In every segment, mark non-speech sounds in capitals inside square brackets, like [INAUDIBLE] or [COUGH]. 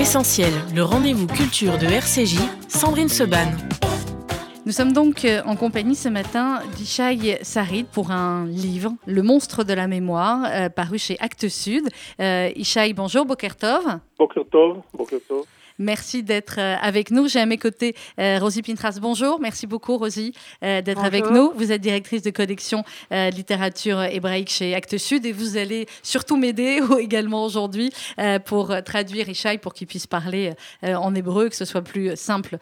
Essentiel, le rendez-vous culture de RCJ, Sandrine Seban. Nous sommes donc euh, en compagnie ce matin d'Ishaï Sarid pour un livre, Le monstre de la mémoire, euh, paru chez Actes Sud. Euh, Ishaï, bonjour, Bokertov. Bokertov, Bokertov. Merci d'être euh, avec nous. J'ai à mes côtés euh, Rosie Pintras. Bonjour. Merci beaucoup, Rosie, euh, d'être avec nous. Vous êtes directrice de collection littérature hébraïque chez Actes Sud et vous allez surtout m'aider [LAUGHS] également aujourd'hui pour traduire Ishaï pour qu'il puisse parler en hébreu, que ce soit plus simple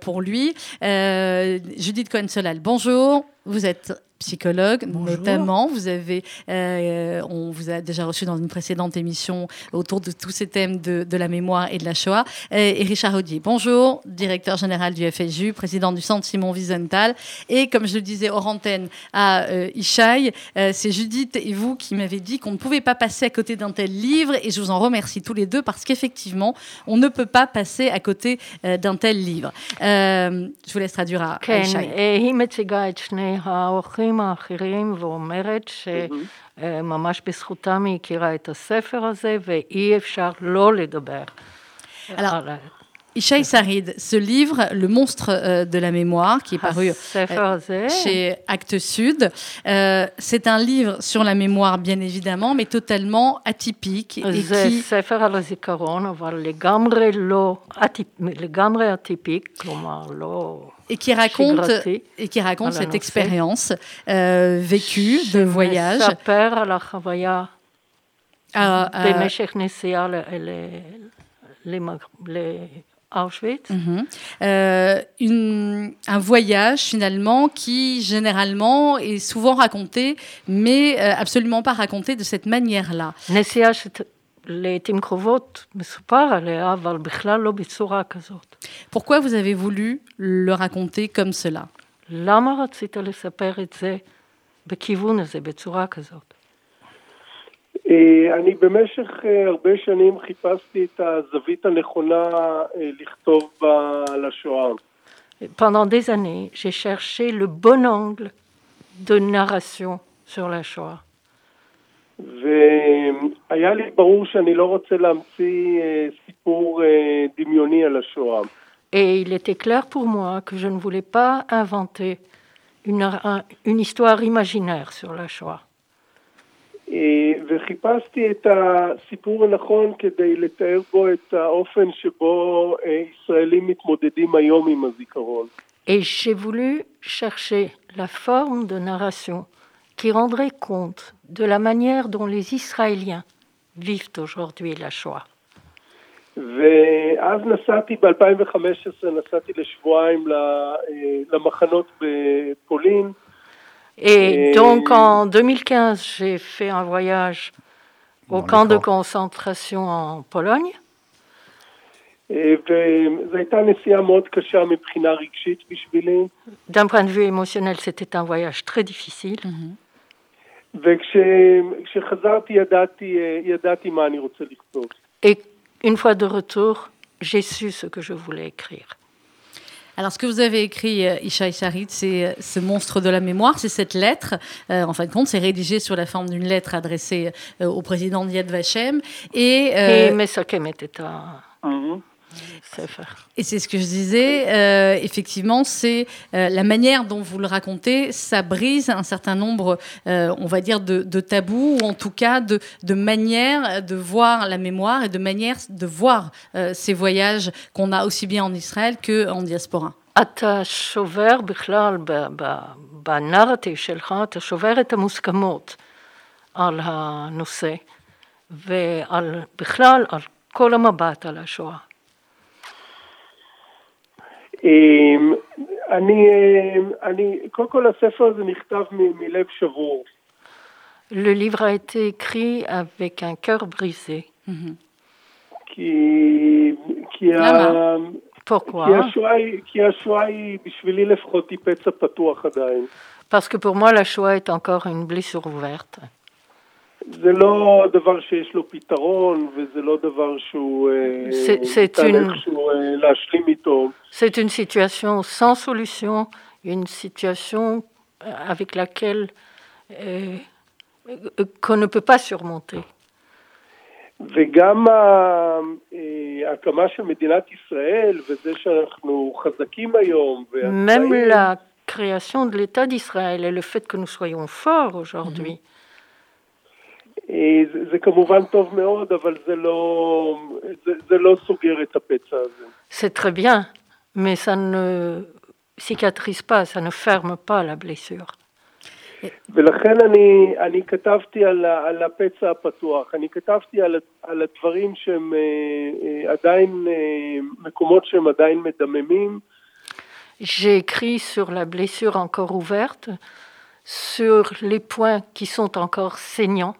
pour lui. Judith Cohen-Solal, bonjour. Vous êtes psychologue, notamment. Vous avez, euh, on vous a déjà reçu dans une précédente émission autour de tous ces thèmes de, de la mémoire et de la Shoah. Euh, et Richard Audier, bonjour, directeur général du FSU, président du centre Simon Wiesenthal. Et comme je le disais hors antenne à euh, Ishaï, euh, c'est Judith et vous qui m'avez dit qu'on ne pouvait pas passer à côté d'un tel livre. Et je vous en remercie tous les deux parce qu'effectivement, on ne peut pas passer à côté d'un tel livre. Je vous laisse traduire à, à Ishaï. האורחים האחרים ואומרת שממש בזכותם היא הכירה את הספר הזה ואי אפשר לא לדבר. Alors, Ishaï Sarid, ce livre, Le monstre euh, de la mémoire, qui est paru euh, chez Actes Sud, euh, c'est un livre sur la mémoire, bien évidemment, mais totalement atypique. Et qui... et qui raconte, et qui raconte cette expérience euh, vécue de voyage. Ah, euh, Auschwitz. Mm -hmm. euh, une, un voyage finalement qui généralement est souvent raconté, mais euh, absolument pas raconté de cette manière-là. לעתים קרובות מסופר עליה, אבל בכלל לא בצורה כזאת. Pourquoi vous avez voulu le raconter comme cela? למה רצית לספר את זה בכיוון הזה, בצורה כזאת? אני במשך הרבה שנים חיפשתי את הזווית הנכונה לכתוב על השואה. Pendant des années, j'ai cherché le bon angle de narration sur la Shoah. והיה לי ברור שאני לא רוצה להמציא סיפור דמיוני על השואה. Et il était clair pour moi que je ne voulais pas inventer une, une histoire imaginaire sur la Shoah. וחיפשתי את הסיפור הנכון כדי לתאר בו את האופן שבו ישראלים מתמודדים היום עם הזיכרון. Et j'ai voulu chercher la forme de narration qui rendrait compte de la manière dont les Israéliens vivent aujourd'hui la Shoah. ואז נסעתי ב-2015, נסעתי לשבועיים למחנות בפולין. Et donc en 2015, j'ai fait un voyage au bon, camp de concentration en Pologne. D'un point de vue émotionnel, c'était un voyage très difficile. Mm -hmm. Et une fois de retour, j'ai su ce que je voulais écrire. Alors, ce que vous avez écrit, euh, Ishaï Charit, c'est euh, ce monstre de la mémoire, c'est cette lettre. Euh, en fin de compte, c'est rédigé sur la forme d'une lettre adressée euh, au président Yad Vashem. Et, euh, et Mesakem était un... Mm -hmm. Et c'est ce que je disais, euh, effectivement, c'est euh, la manière dont vous le racontez, ça brise un certain nombre, euh, on va dire, de, de, tabous, ou en tout cas de, de manières de voir la mémoire et de manières de voir ces voyages qu'on a aussi bien en Israël qu'en diaspora. אתה שובר בכלל בנרטיב שלך, אתה שובר את המוסכמות על הנושא ובכלל על כל המבט על השואה. אני, אני, קודם כל הספר הזה נכתב מלב שבור. Le livre a été écrit avec un cœur brisé. כי, כי, ה, Pourquoi? כי, השואה, כי השואה היא בשבילי לפחות היא פצע פתוח עדיין. Parce que pour moi la Shoah est encore une blessure ouverte. זה לא דבר שיש לו פתרון, וזה לא דבר שהוא ניתן איכשהו להשלים איתו. C'est une situation sans solution, une situation avec laquelle euh, qu'on ne peut pas surmonter. וגם Même la création de l'État d'Israël et le fait que nous soyons forts aujourd'hui. C'est très bien, mais ça ne cicatrise pas, ça ne ferme pas la blessure. ולכן אני, אני כתבתי על, על הפצע הפתוח, אני כתבתי על, על הדברים שהם עדיין, מקומות שהם עדיין מדממים. J'ai écrit sur la blessure encore ouverte, sur les points qui sont encore saignants.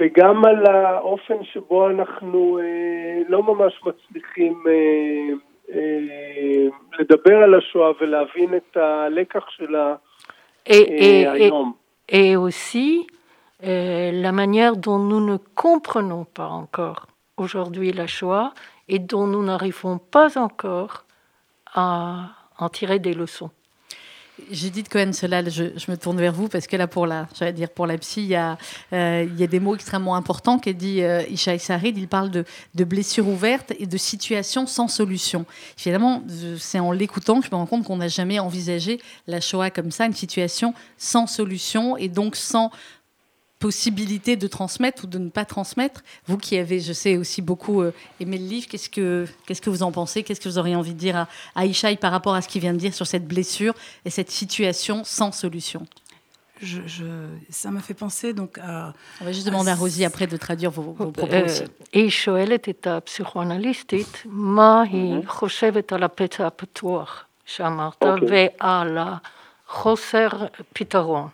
וגם על האופן שבו אנחנו לא ממש מצליחים לדבר על השואה ולהבין את הלקח שלה. Et, et, et, aussi euh, la manière dont nous ne comprenons pas encore aujourd'hui la Shoah et dont nous n'arrivons pas encore à en tirer des leçons. Judith Cohen-Solal, je, je, me tourne vers vous parce que là, pour la, dire pour la psy, il y, a, euh, il y a des mots extrêmement importants qu'a dit euh, Ishaï Sarid. Il parle de, de, blessures ouvertes et de situations sans solution. Finalement, c'est en l'écoutant que je me rends compte qu'on n'a jamais envisagé la Shoah comme ça, une situation sans solution et donc sans possibilité de transmettre ou de ne pas transmettre Vous qui avez, je sais, aussi beaucoup euh, aimé le livre, qu'est-ce que, qu'est-ce que vous en pensez Qu'est-ce que vous auriez envie de dire à, à Ishaï par rapport à ce qu'il vient de dire sur cette blessure et cette situation sans solution je, je, ça m'a fait penser donc à. On va juste demander à, à Rosie après de traduire vos, vos propos aussi. היא שואלת את הפסיכואנליסטית מה היא חושבת על הפצע הפתוח שאמרת ועל החוסר פתרון.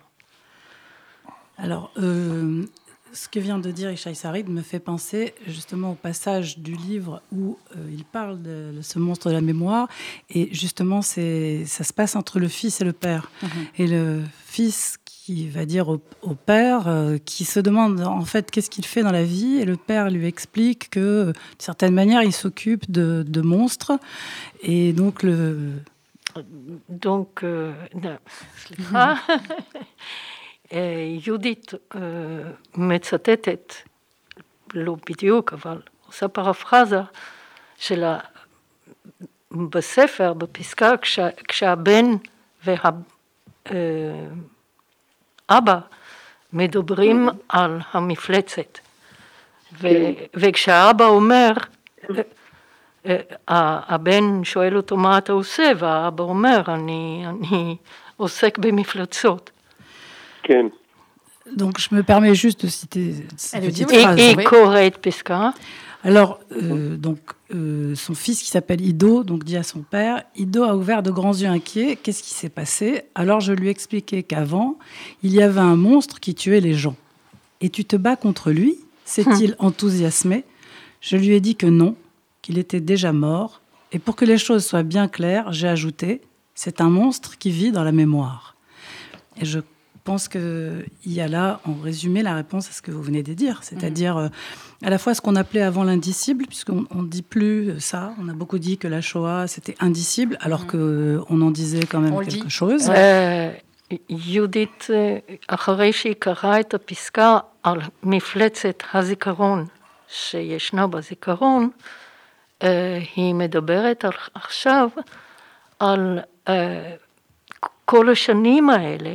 Alors, euh, ce que vient de dire Ishaï Sarid me fait penser justement au passage du livre où euh, il parle de, ce monstre de la mémoire. Et justement, c'est, ça se passe entre le fils et le père. -hmm. Et le fils qui va dire au, au père, euh, qui se demande en fait qu'est-ce qu'il fait dans la vie. Et le père lui explique que, d'une certaine manière, il s'occupe de, de monstres. Et donc, le. Donc, euh, non. [LAUGHS] יהודית מצטטת, לא בדיוק, אבל עושה פרפרזה של ה... בספר, בפסקה, כש, כשהבן והאבא מדברים על המפלצת, ו, וכשהאבא אומר, הבן שואל אותו מה אתה עושה, והאבא אומר, אני, אני עוסק במפלצות. Donc, je me permets juste de citer cette petite et, phrase. Et Corette Pesca. Alors, euh, donc, euh, son fils qui s'appelle Ido, donc dit à son père, Ido a ouvert de grands yeux inquiets. Qu'est-ce qui s'est passé? Alors, je lui ai expliqué qu'avant, il y avait un monstre qui tuait les gens. Et tu te bats contre lui? S'est-il enthousiasmé Je lui ai dit que non, qu'il était déjà mort. Et pour que les choses soient bien claires, j'ai ajouté, c'est un monstre qui vit dans la mémoire. Et je pense qu'il y a là, en résumé, la réponse à ce que vous venez de dire, c'est-à-dire mmh. euh, à la fois ce qu'on appelait avant l'indicible, puisqu'on ne dit plus ça, on a beaucoup dit que la Shoah c'était indicible, alors mmh. qu'on en disait quand même on quelque dit. chose. יהודית, אחרי שהיא קראה את הפסקה על מפלצת הזיכרון שישנה בזיכרון, היא מדברת עכשיו על כל השנים האלה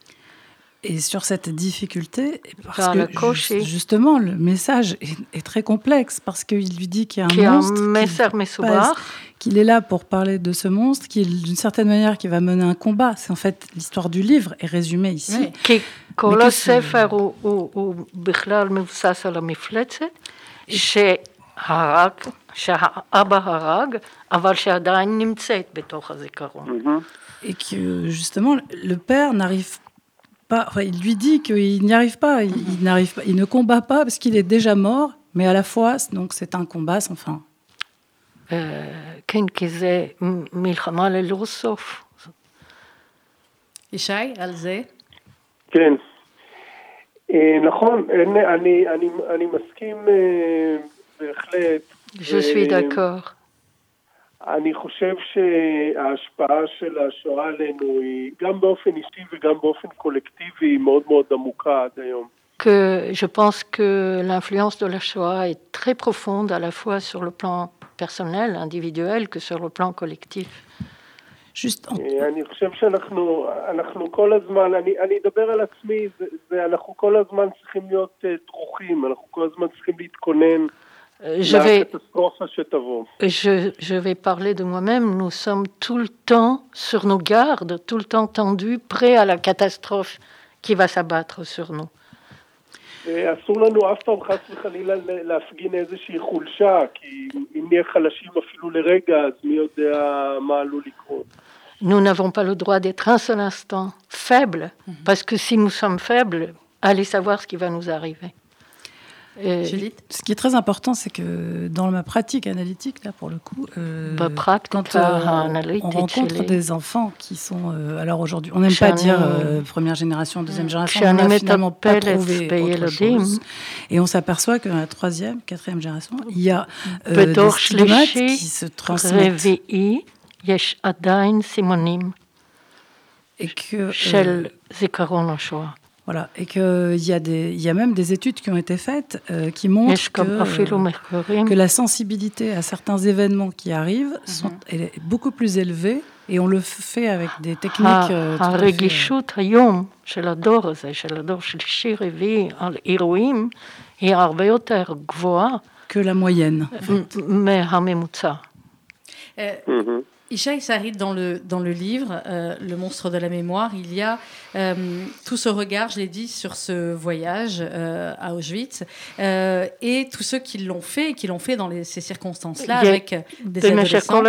Et sur cette difficulté, parce que juste, justement, le message est, est, très complexe, parce qu'il lui dit qu'il y a un monstre, qu'il est là pour parler de ce monstre, qui d'une certaine manière qui va mener un combat. C'est en fait l'histoire du livre est résumée ici. כל הספר הוא, הוא, הוא בכלל מבוסס על המפלצת, שהרג, שהאבא הרג, אבל שעדיין נמצאת בתוך הזיכרון. Et que justement, le père n'arrive pas, enfin, il lui dit qu'il n'y arrive pas, il, il n'arrive pas, il ne combat pas parce qu'il est déjà mort, mais à la fois, donc c'est un combat sans fin. כן, כי זה מלחמה ללא סוף. ישי, על זה? כן. נכון, אני, אני, אני מסכים בהחלט. Je suis d'accord. אני חושב שההשפעה של השואה עלינו היא גם באופן אישי וגם באופן קולקטיבי היא מאוד מאוד עמוקה עד היום. Que je pense que l'influence de la Shoah est très profonde à la fois sur le plan personnel, individuel, que sur le plan collectif. Juste אני חושב שאנחנו אנחנו כל הזמן, אני, אני אדבר על עצמי, זה, זה, אנחנו כל הזמן צריכים להיות דרוכים, אנחנו כל הזמן צריכים להתכונן. je vais, je, je, vais parler de moi-même. Nous sommes tout le temps sur nos gardes, tout le temps tendus, prêts à la catastrophe qui va s'abattre sur nous. אסור לנו אף פעם חס וחלילה להפגין איזושהי חולשה, כי אם נהיה חלשים אפילו לרגע, אז מי יודע מה עלול לקרות. Nous n'avons pas le droit d'être un seul instant faibles, parce que si nous sommes faibles, allez savoir ce qui va nous arriver. Euh, ce qui est très important, c'est que dans ma pratique analytique, là pour le coup, euh, bah, quand euh, on rencontre des enfants qui sont, alors aujourd'hui, on n'aime pas dire première génération, deuxième génération, on n'a finalement pas trouvé autre chose. Et on s'aperçoit que dans la troisième, quatrième génération, il y a des stigmates qui se transmettent. Et que, voilà, et qu'il y, a des, il y a même des études qui ont été faites euh, qui montrent que, euh, que, la sensibilité à certains événements qui arrivent sont, mm -hmm. est beaucoup plus élevée et on le fait avec des techniques. הרגישות היום של הדור הזה, של הדור שלישי רביעי על אירועים, היא הרבה יותר גבוהה. que la moyenne. מהממוצע. Ishaï Sarid, dans le, dans le livre, euh, Le monstre de la mémoire, il y a euh, tout ce regard, je l'ai dit, sur ce voyage euh, à Auschwitz euh, et tous ceux qui l'ont fait et qui l'ont fait dans les, ces circonstances-là avec des adolescents.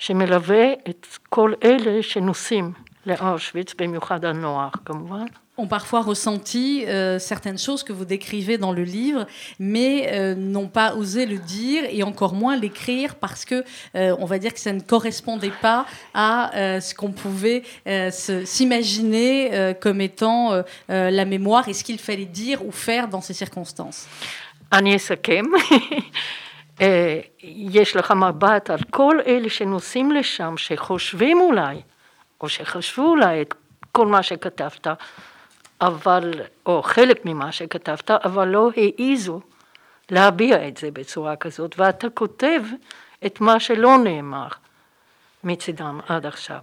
שמלווה את כל אלה שנוסעים לאושוויץ, במיוחד הנוער כמובן ont parfois ressenti euh, certaines choses que vous décrivez dans le livre, mais euh, n'ont pas osé le dire et encore moins l'écrire parce que euh, on va dire que ça ne correspondait pas à euh, ce qu'on pouvait euh, s'imaginer euh, comme étant la mémoire et ce qu'il fallait dire ou faire dans ces circonstances. אני אסכם. [LAUGHS] יש לך מבט על כל אלה שנוסעים לשם, שחושבים אולי, או שחשבו אולי את כל מה שכתבת, אבל, או חלק ממה שכתבת, אבל לא העיזו להביע את זה בצורה כזאת, ואתה כותב את מה שלא נאמר מצידם עד עכשיו.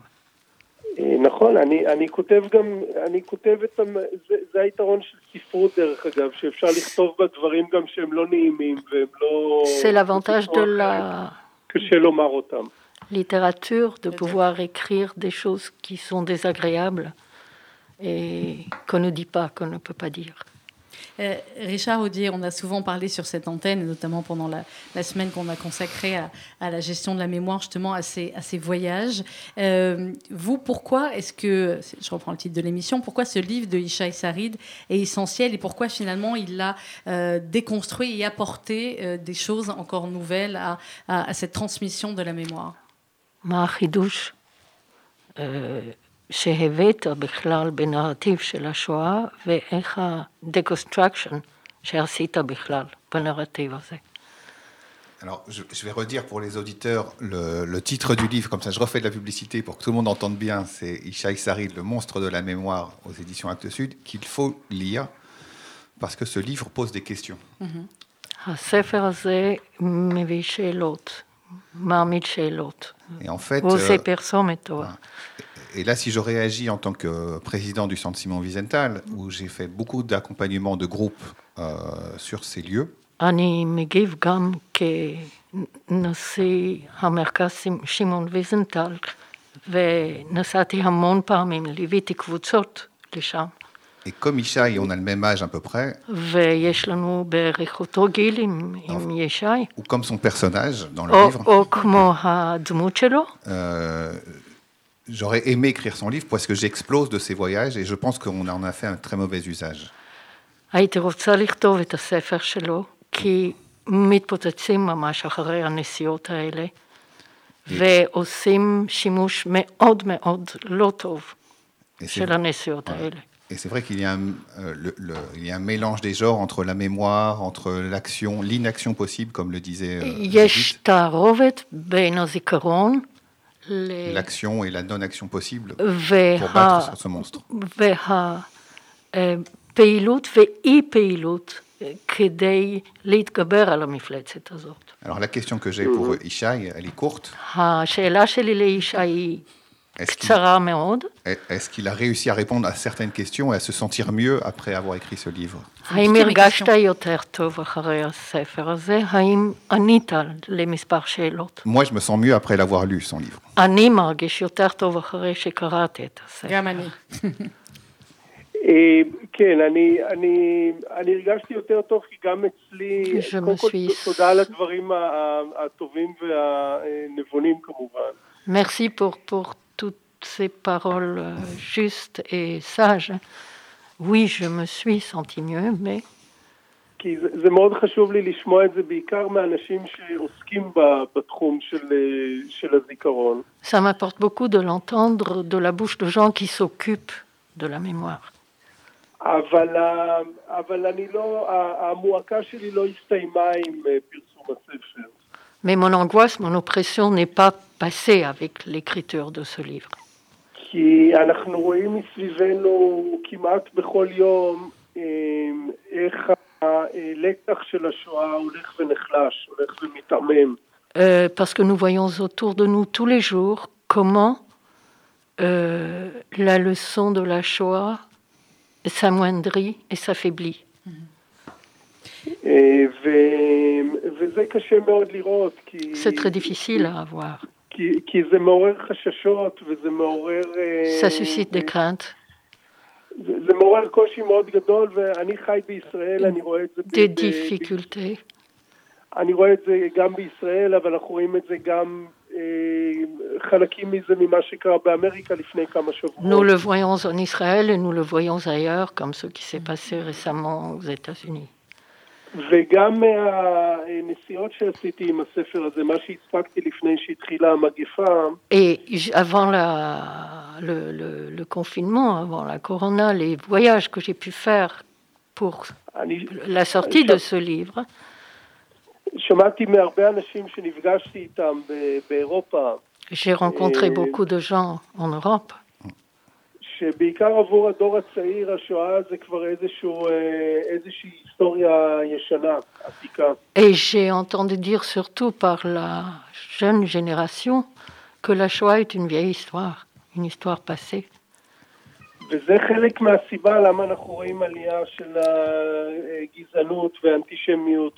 נכון, אני, אני כותב גם, אני כותב את, זה, זה היתרון של ספרות דרך אגב, שאפשר לכתוב בה דברים גם שהם לא נעימים והם לא... C'est l'avantage de la... קשה לומר אותם. littérature, de pouvoir écrire des choses qui sont désagréables. Et qu'on ne dit pas, qu'on ne peut pas dire. Euh, Richard Audier, on a souvent parlé sur cette antenne, notamment pendant la, la semaine qu'on a consacrée à, à, la gestion de la mémoire, justement à ces, à ces voyages. Euh, vous, pourquoi est-ce que, je reprends le titre de l'émission, pourquoi ce livre de Ishaï Sarid est essentiel et pourquoi finalement il l'a euh, déconstruit et apporté des choses encore nouvelles à, à, à, cette transmission de la mémoire? Mahidouche. שהבאת בכלל בנרטיב של השואה, ואיך ה-deconstruction שעשית בכלל בנרטיב הזה. Alors, je, je, vais redire pour les auditeurs le, le, titre du livre, comme ça je refais de la publicité pour que tout le monde entende bien. C'est Ishaï Sarid, Le monstre de la mémoire aux éditions Actes Sud, qu'il faut lire parce que ce livre pose des questions. הספר הזה מביא שאלות, מעמיד שאלות. Et en fait, ועושה פרסומת טובה et là, si je réagis en tant que président du Centre Simon Wiesenthal, où j'ai fait beaucoup d'accompagnement de groupes euh, sur ces lieux. אני מגיב גם כנשיא המרכז שמעון ויזנטל, ונסעתי המון פעמים, ליוויתי קבוצות לשם. Et comme Ishaï, on a le même âge à peu près. ויש לנו בערך אותו גיל עם, עם ישי. Ou comme son personnage dans le או, livre. או כמו הדמות שלו. Euh, J'aurais aimé écrire son livre parce que j'explose de ses voyages et je pense qu'on en a fait un très mauvais usage. הייתי רוצה לכתוב את הספר שלו, כי מתפוצצים ממש אחרי הנסיעות האלה, ועושים שימוש מאוד מאוד לא טוב של הנסיעות האלה. Et c'est vrai qu'il y, a un, euh, le, le, il y a un mélange des genres entre la mémoire, entre l'action, l'inaction possible, comme le disait euh, L'action et la non-action possible pour battre ce monstre. Alors la question que j'ai pour Ishaï, elle est courte. Est-ce qu'il a réussi à répondre à certaines questions et à se sentir mieux après avoir écrit ce livre Moi, je me sens mieux après l'avoir lu, son livre. [LAUGHS] כן, אני, אני, אני הרגשתי יותר טוב כי גם אצלי, קודם כל תודה על הדברים הטובים והנבונים כמובן. Merci pour, pour ces paroles justes et sages, oui, je me suis senti mieux, mais... Ça m'apporte beaucoup de l'entendre de la bouche de gens qui s'occupent de la mémoire. Mais mon angoisse, mon oppression n'est pas passée avec l'écriture de ce livre כי אנחנו רואים מסביבנו כמעט בכל יום איך הלקח של השואה הולך ונחלש, הולך ומתעמם. Euh, parce que nous voyons autour de nous tous les jours comment euh, la leçon de la Shoah s'amoindrit et s'affaiblit. C'est très difficile à avoir. Ça suscite des craintes. Des difficultés. Nous le voyons en Israël et nous le voyons ailleurs, comme ce qui s'est passé récemment aux États-Unis. וגם מהנסיעות שעשיתי עם הספר הזה, מה שהספקתי לפני שהתחילה המגפה. Et avant la, le, le, le confinement, avant la corona, les voyages que j'ai pu faire pour אני, la sortie de ce livre. שמעתי מהרבה אנשים שנפגשתי איתם באירופה. J'ai rencontré beaucoup de gens en Europe. שבעיקר עבור הדור הצעיר השואה זה כבר איזשהו, איזושהי היסטוריה ישנה, עתיקה. Et j'ai entendu dire surtout par la jeune génération que la Shoah est une vieille histoire, une histoire passée. וזה חלק מהסיבה למה אנחנו רואים עלייה של הגזענות והאנטישמיות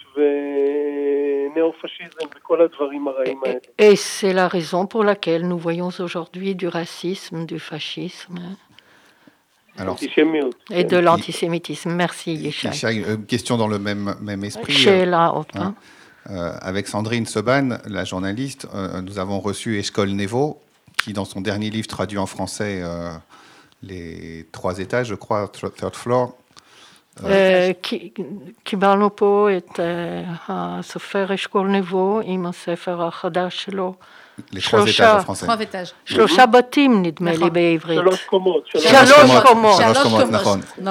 וניאו-פשיזם וכל הדברים הרעים האלה. Et c'est la raison pour laquelle nous voyons aujourd'hui du racisme, du fascisme. Alors, et de l'antisémitisme. Merci, Yeshai. Une question dans le même, même esprit. Chez la hein, euh, avec Sandrine Seban, la journaliste, euh, nous avons reçu Eshkol Nevo, qui, dans son dernier livre traduit en français euh, Les trois étages, je crois, Third Floor, קיבלנו פה את הסופר אשכול נבו עם הספר החדש שלו, les trois étages en français. trois étages. שלושה בתים, נדמה לי, בעברית. שלוש קומות. שלוש קומות.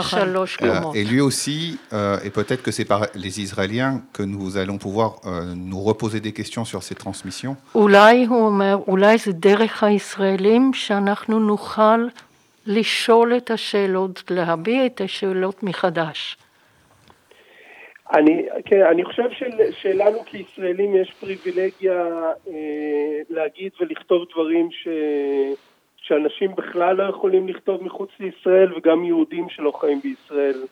שלוש קומות. Et lui aussi, euh, et peut-être que c'est par les Israéliens que nous allons pouvoir euh, nous reposer des questions sur ces transmissions. אולי, הוא אומר, אולי זה דרך הישראלים שאנחנו נוכל לשאול את השאלות, להביע את השאלות מחדש. אני, כן, אני חושב של, שלנו כישראלים יש פריבילגיה אה, להגיד ולכתוב דברים ש, שאנשים בכלל לא יכולים לכתוב מחוץ לישראל וגם יהודים שלא חיים בישראל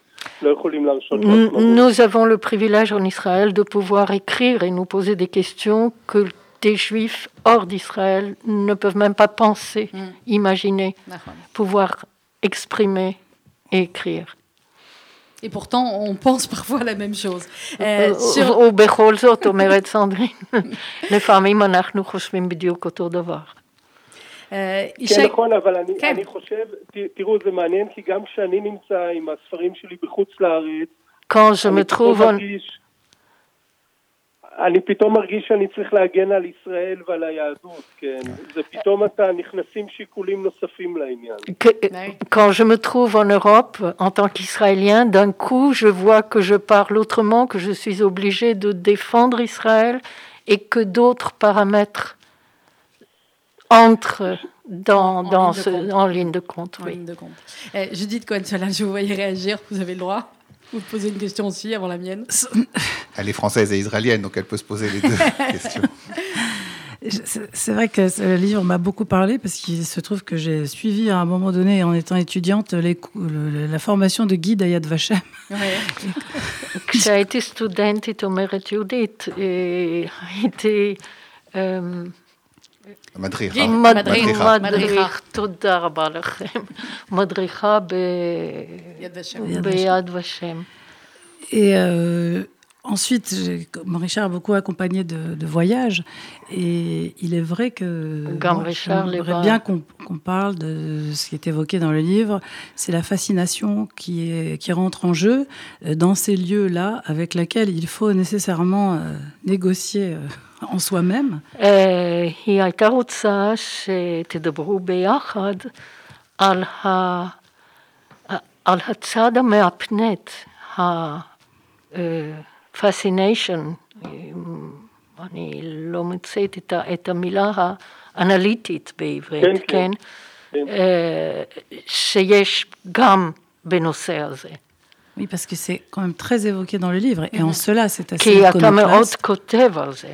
לא יכולים להרשות לעצמם. Nous avons le privilège en Israël de pouvoir écrire et nous poser des questions que des juifs hors d'Israël ne peuvent même pas penser, mm. imaginer, pouvoir exprimer et écrire. Et pourtant, on pense parfois la même chose. ובכל זאת, אומרת סנדרין, לפעמים אנחנו חושבים בדיוק אותו דבר. כן, נכון, אבל אני חושב, תראו, זה מעניין, כי גם כשאני נמצא עם הספרים שלי בחוץ לארץ, quand je me trouve en... אני פתאום מרגיש שאני צריך להגן על ישראל ועל היהדות, כן. זה פתאום אתה נכנסים שיקולים נוספים לעניין. Quand je me trouve en Europe, en tant qu'Israélien, d'un coup, je vois que je parle autrement, que je suis obligé de défendre Israël et que d'autres paramètres entrent dans, en, dans ligne ce, en ligne de compte. En oui. ligne de compte. Eh, Judith Cohen-Solal, je vous voyais réagir, vous avez le droit. Vous posez une question aussi avant la mienne. Elle est française et israélienne, donc elle peut se poser les deux [LAUGHS] questions. C'est vrai que ce livre m'a beaucoup parlé parce qu'il se trouve que j'ai suivi à un moment donné, en étant étudiante, la formation de guide Ayad Vashem. [LAUGHS] J'ai été studente, et était euh, מדריכה. מדריך, תודה רבה לכם. מדריכה ביד ושם. Et euh, ensuite, Richard a beaucoup accompagné de, de voyages. Et il est vrai que j'aimerais bien qu'on qu parle de ce qui est évoqué dans le livre. C'est la fascination qui, est, qui rentre en jeu dans ces lieux-là, avec laquelle il faut nécessairement euh, négocier. En soi-même. היא הייתה רוצה שתדברו ביחד על, ה, על הצד המהפנט, ה-fascination, אני לא מוצאת את, את המילה האנליטית בעברית, כן? כן? שיש גם בנושא הזה. Oui, parce que c'est quand même très évoqué dans le livre, et en cela, c'est assez כי אתה מאוד כותב על זה.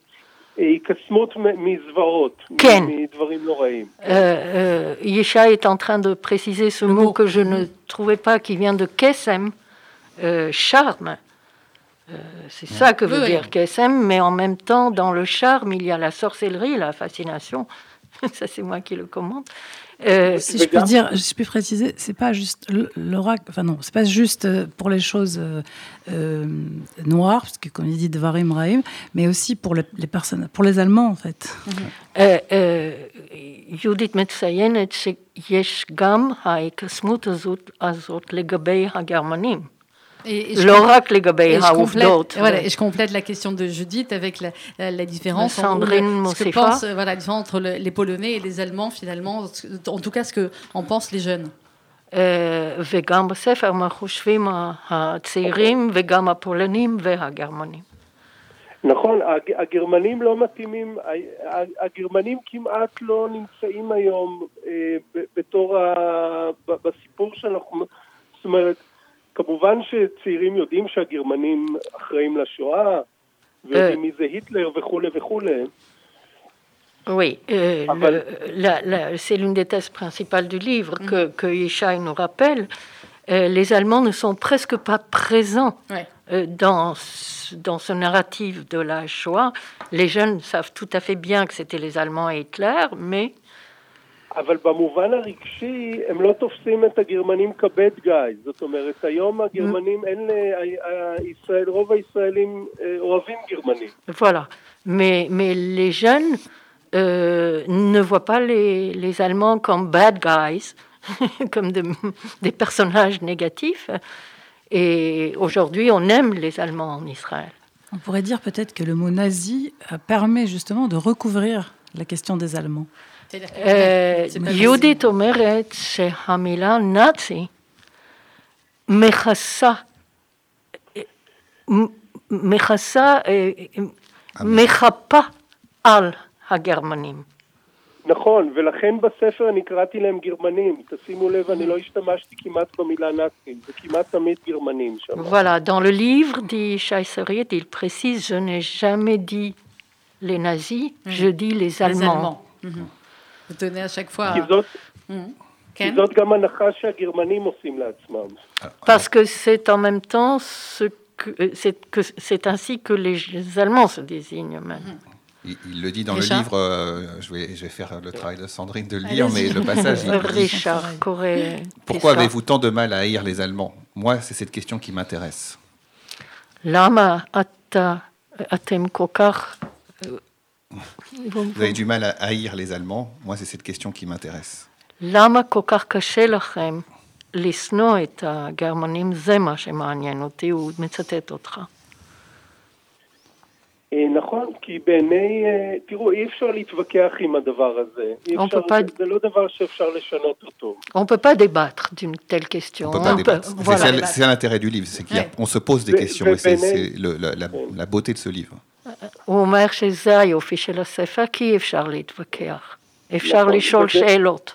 היקסמות מזוועות, כן. מדברים נוראים. Yesha est en train de préciser ce mot que je ne trouvais pas, qui vient de kesem, euh, charme. Euh, c'est ça que veut oui, dire kesem, mais en même temps, dans le charme, il y a la sorcellerie, la fascination. [LAUGHS] ça c'est moi qui le commente. Euh, si je peux dire, si je peux préciser, c'est pas juste l'oracle, enfin non, c'est pas juste euh, pour les choses euh, euh, noires, parce que comme il dit Devarim Rahim, mais aussi pour les, les, personnes, pour les Allemands en fait. Euh, Judith Metzayenet, c'est Yesh Gam, Haik, Smut Azot, Azot, Legabei, Hagermanim. Et, et לא רק לגבי העובדות. Voilà, et je complète la question de Judith avec la, la, la différence Sandrine entre, ce que pense, voilà, la différence entre le, les Polonais et les Allemands, finalement, en tout cas ce qu'en pensent les jeunes. וגם בספר מה חושבים הצעירים וגם הפולנים והגרמנים. נכון, הגרמנים לא מתאימים, הגרמנים כמעט לא נמצאים היום בתור, בסיפור שאנחנו, זאת אומרת, כמובן שצעירים יודעים שהגרמנים אחראים לשואה, ויודעים מי זה היטלר וכולי וכולי. Oui, euh, c'est l'une des thèses principales du livre mm -hmm. que, que Yeshai nous rappelle. Euh, les Allemands ne sont presque pas présents ouais. euh, dans, dans ce narratif de la Shoah. Les jeunes savent tout à fait bien que c'était les Allemands et Hitler, mais אבל במובן הרגשי הם לא תופסים את הגרמנים כבד גיא. זאת אומרת, היום הגרמנים, אין לישראל, רוב הישראלים אוהבים גרמנים. Voilà. Mais, mais les jeunes euh, ne voient pas les, les Allemands comme bad guys, [LAUGHS] comme de, des personnages négatifs. Et aujourd'hui, on aime les Allemands en Israël. On pourrait dire peut-être que le mot nazi permet justement de recouvrir la question des Allemands. יהודית אומרת שהמילה נאצי מכסה, מכסה, מחפה על הגרמנים. נכון, ולכן בספר אני קראתי להם גרמנים. תשימו לב, אני לא השתמשתי כמעט במילה נאצים, זה כמעט תמיד גרמנים שם. Voilà, dans le livre dit Chaisserit, il précise, je n'ai jamais dit les nazis, je dis les Allemands. Les Allemands. Vous tenez à chaque fois... Parce que c'est en même temps ce que c'est que c'est ainsi que les Allemands se désignent même. Il, le dit dans le livre, euh, je, vais, je vais faire le travail de Sandrine de le lire, mais le passage. Il Richard Pourquoi avez-vous tant de mal à haïr les Allemands? Moi, c'est cette question qui m'intéresse. Lama atta atem kokar. Vous avez du mal à haïr les Allemands Moi, c'est cette question qui m'intéresse. Lama kokar קשה לכם לשנוא את הגרמנים? זה מה שמעניין אותי, הוא מצטט אותך. נכון, כי בעיני, תראו, אי אפשר להתווכח עם הדבר הזה. אי אפשר, pas... זה לא דבר שאפשר לשנות אותו. On peut pas débattre d'une telle question. On peut pas débattre. Voilà. C'est l'intérêt du livre, c'est qu'on se pose des questions, et c'est la, la, la beauté de ce livre. הוא אומר שזה היופי של הספר, כי אי אפשר להתווכח. אפשר לשאול שאלות.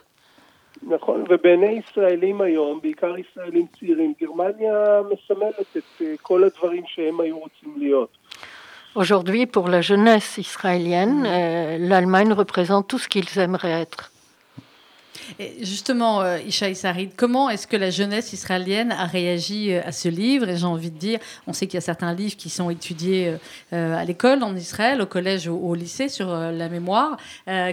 נכון, ובעיני ישראלים היום, בעיקר ישראלים צעירים, גרמניה מסמלת את כל הדברים שהם היו רוצים להיות. Aujourd'hui, pour la jeunesse israélienne, euh, l'Allemagne représente tout ce qu'ils aimeraient être. Et justement, euh, Ishaï Sarid, comment est-ce que la jeunesse israélienne a réagi euh, à ce livre Et j'ai envie de dire, on sait qu'il y a certains livres qui sont étudiés à l'école en Israël, au collège ou au lycée sur la mémoire.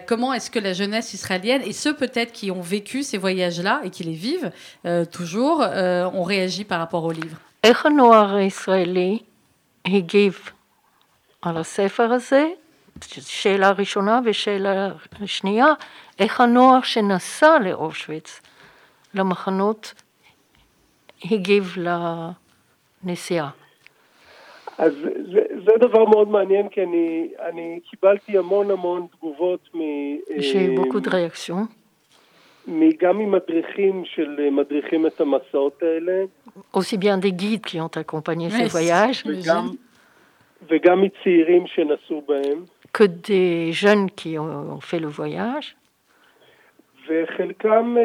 comment est-ce que la jeunesse israélienne, et ceux peut-être qui ont vécu ces voyages-là et qui les vivent toujours, ont réagi par rapport au livre על הספר הזה, שאלה ראשונה ושאלה שנייה, איך הנוער שנסע לאושוויץ, למחנות, הגיב לנסיעה. אז זה, זה דבר מאוד מעניין, כי אני, אני קיבלתי המון המון תגובות מ... גם ממדריכים של מדריכים את המסעות האלה. Aussi bien des guides qui ont accompagné ces voyages. וגם, וגם מצעירים שנסעו בהם. Que des jeunes qui ont fait le voyage. וחלקם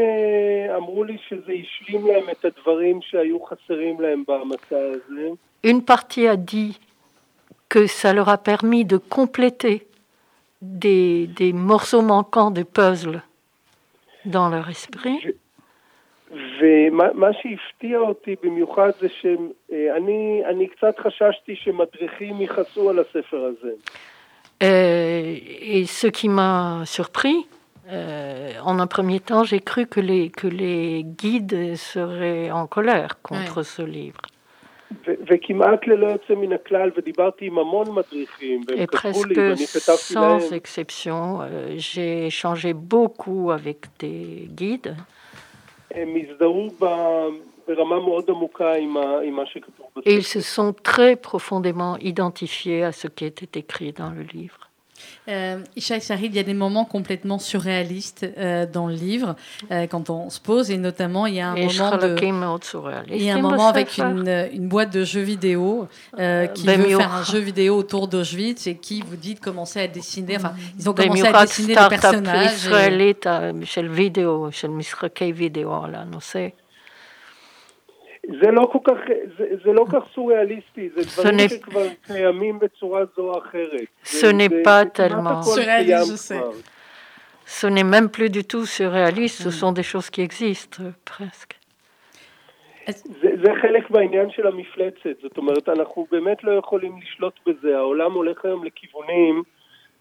אמרו לי שזה השלים להם את הדברים שהיו חסרים להם במסע הזה. Une partie a dit que ça leur a permis de compléter des, des morceaux manquants de puzzle dans leur esprit. ומה שהפתיע אותי במיוחד זה שאני אני קצת חששתי שמדריכים יכעסו על הספר הזה. Et ce qui m'a surpris, euh, en un premier temps, j'ai cru que les, guides seraient en colère contre ce livre. Et presque sans exception, euh, j'ai échangé beaucoup avec des guides. Et ils se sont très profondément identifiés à ce qui était écrit dans le livre. Euh, Ishaï il y a des moments complètement surréalistes euh, dans le livre euh, quand on se pose, et notamment il y a un moment de, il y a un moment avec une, une, boîte de jeux vidéo euh, qui veut faire un jeu vidéo autour d'Auschwitz et qui vous dit de commencer à dessiner. Enfin, ils ont commencé à dessiner les personnages. Et... זה לא כל כך, זה, זה לא כך סוריאליסטי, זה דברים שכבר קיימים בצורה זו או אחרת. Ce n'est pas tellement Ce n'est même plus du tout surréaliste, ce sont des choses qui existent presque. זה, זה חלק מהעניין של המפלצת, זאת אומרת, אנחנו באמת לא יכולים לשלוט בזה, העולם הולך היום לכיוונים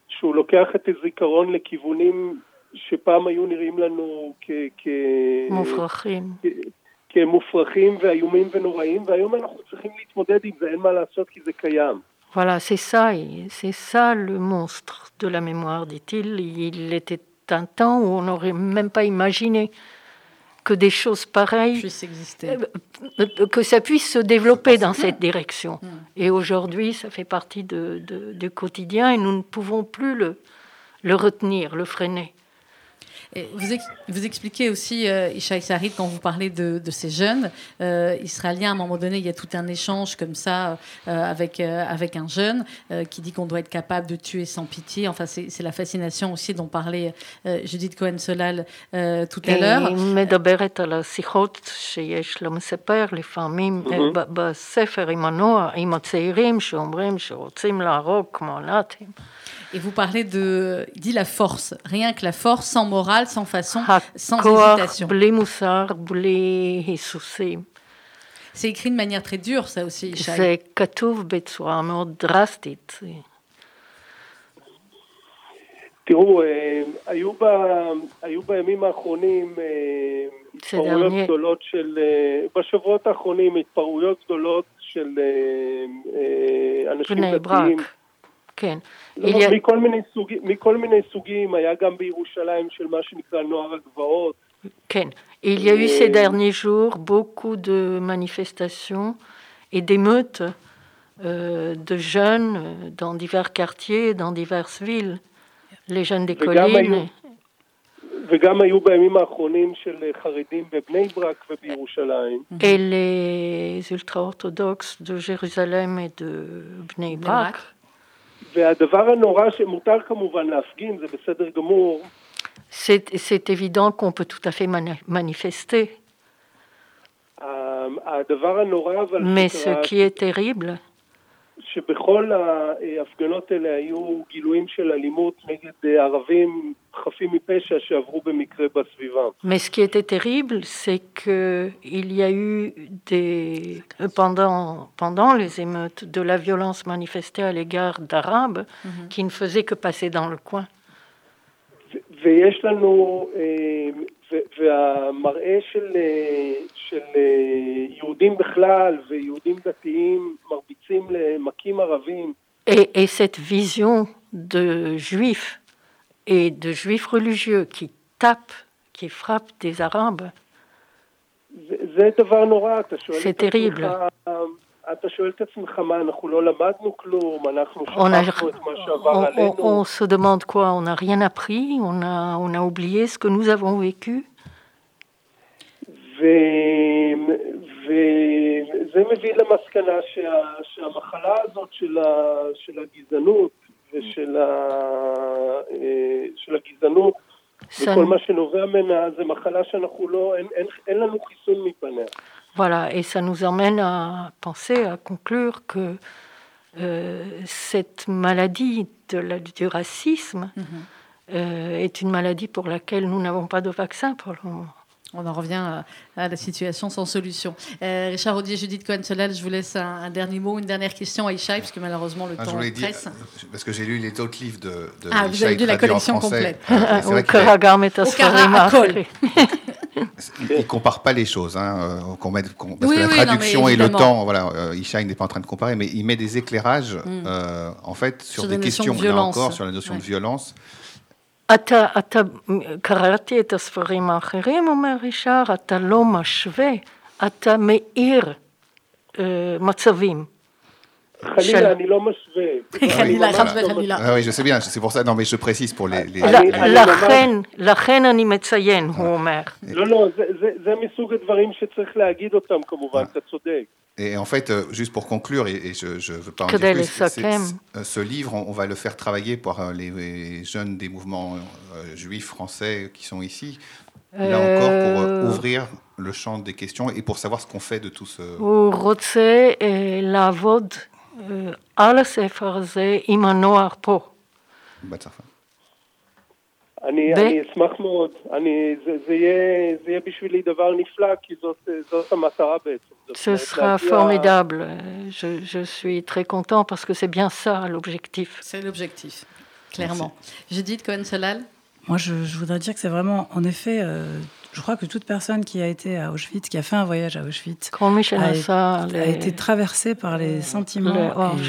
שהוא לוקח את הזיכרון לכיוונים שפעם היו נראים לנו כ... כ מופרכים. כמופרכים ואיומים ונוראים, והיום אנחנו צריכים להתמודד עם זה, אין מה לעשות כי זה קיים. Voilà, c'est ça, c'est ça le monstre de la mémoire, dit-il. Il était un temps où on n'aurait même pas imaginé que des choses pareilles, que ça puisse se développer dans cette direction. Et aujourd'hui, ça fait partie de, de, du quotidien et nous ne pouvons plus le, le retenir, le freiner vous, vous, expliquez aussi, euh, Ishaï Sarid, quand vous parlez de, ces jeunes euh, israéliens, à un moment donné, il y a tout un échange comme ça euh, avec, avec un jeune qui dit qu'on doit être capable de tuer sans pitié. Enfin, c'est la fascination aussi dont parlait Judith Cohen-Solal tout à l'heure. Et vous parlez de, dit la force, rien que la force, sans morale, sans façon, sans hésitation. C'est écrit de manière très dure, ça aussi, C'est כתוב בצורה מאוד דרסטית. תראו, היו, ב, היו בימים האחרונים התפרעויות גדולות של, בשבועות האחרונים התפרעויות גדולות של אנשים דתיים. כן. לא, il y a... מכל, מיני סוג, מכל מיני סוגים, היה גם בירושלים של מה שנקרא נוער הגבעות. כן. Il y a eu ces derniers jours beaucoup de manifestations et d'émeutes euh, de jeunes dans divers quartiers, dans diverses villes. Les jeunes des collines. וגם היו בימים האחרונים של חרדים בבני ברק ובירושלים. Et les ultra-orthodoxes de Jérusalem et de Bnei Brak. והדבר הנורא שמותר כמובן להפגין, זה בסדר גמור. C'est évident qu'on peut tout à fait manifester. הדבר הנורא אבל... Mais ce qui est terrible, שבכל ההפגנות האלה היו גילויים של אלימות נגד ערבים חפים מפשע שעברו במקרה בסביבה. Mais ce qui était terrible, c'est que il y a eu des pendant pendant les émeutes de la violence manifestée à l'égard d'Arabes mm -hmm. qui ne faisaient que passer dans le coin. ויש לנו והמראה של, של יהודים בכלל ויהודים דתיים מרביצים למכים ערבים. Et, et cette vision de juifs et de juifs religieux qui tapent, qui frappent des arabes, זה דבר נורא, אתה שואל את עצמך, מה, אנחנו לא למדנו כלום, אנחנו שכחנו את מה שעבר עלינו. On se demande quoi, on n'a rien appris, on a, on a oublié ce que nous avons vécu. וזה מביא למסקנה שה, שהמחלה הזאת של, ה, של הגזענות ושל ה, של הגזענות וכל מה שנובע ממנה זה מחלה שאנחנו לא, אין, אין, אין לנו חיסון מפניה. Voilà, et ça nous emmène à penser, à conclure que euh, cette maladie de la, du racisme -hmm. euh, est une maladie pour laquelle nous n'avons pas de vaccin pour le moment. On en revient à, à la situation sans solution. Euh, Richard Audier, Judith Cohen-Solal, je vous laisse un, un, dernier mot, une dernière question à Ishaï, parce que malheureusement le ah, temps presse. Dire, parce que j'ai lu les autres livres de, de Ah, vous avez lu la collection complète. Euh, Au Karagar Métaspharima. [LAUGHS] Il ne compare pas les choses. Hein, qu'on met, qu'on, parce oui, que la oui, traduction non, et le temps, voilà, euh, Ishaï n'est pas en train de comparer, mais il met des éclairages, mm. euh, en fait, sur, sur des questions, de là encore, sur la notion ouais. de violence. אתה, אתה, קראתי את הספרים האחרים, אומר רישר, אתה לא משווה, אתה מאיר אה, מצבים. [LAUGHS] חלילה, אני לא משווה. חלילה, חס וחלילה. Oui, je sais bien, c'est pour ça, non, mais je précise pour les... לכן, לכן אני מציין, הוא אומר. לא, לא, זה מסוג הדברים שצריך להגיד אותם כמובן, אתה צודק. Et en fait, juste pour conclure, et, je ne veux pas en dire plus, ce livre, on, on, va le faire travailler pour les, les jeunes des mouvements euh, juifs français qui sont ici, euh... là encore pour euh, ouvrir le champ des questions et pour savoir ce qu'on fait de tout ce... הוא רוצה לעבוד על הספר הזה עם הנוער פה. בהצלחה. אני, ב... אני אשמח מאוד, אני, זה, זה, יהיה, זה יהיה בשבילי דבר נפלא, כי זאת, זאת המטרה בעצם. Ce sera formidable. Je, je, suis très content parce que c'est bien ça l'objectif. C'est l'objectif, clairement. Judith Cohen-Solal Moi, je, je, voudrais dire que c'est vraiment, en effet, euh, je crois que toute personne qui a été à Auschwitz, qui a fait un voyage à Auschwitz, a, ça, a les... été traversée par les sentiments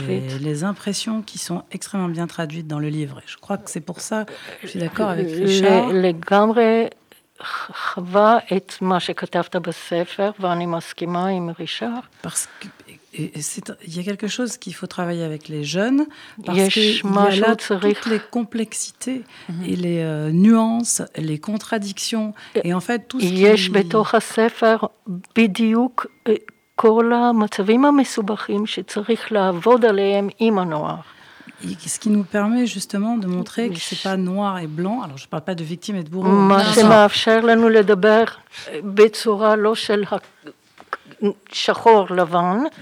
les et les impressions qui sont extrêmement bien traduites dans le livre. Et je crois que c'est pour ça que je suis d'accord avec Richard. לגמרי חווה את מה שכתבת בספר, ואני מסכימה עם רישard. Parce que il y a quelque chose qu'il faut travailler avec les jeunes parce qu'il y a là toutes les complexités mm -hmm. et les euh, nuances, les contradictions et en fait tout ce qui... יש בתוך הספר בדיוק כל המצבים המסובכים שצריך לעבוד עליהם עם הנוער. Ce qui nous permet justement de montrer que c'est pas noir et blanc. Alors je parle pas de victimes et de bourreaux.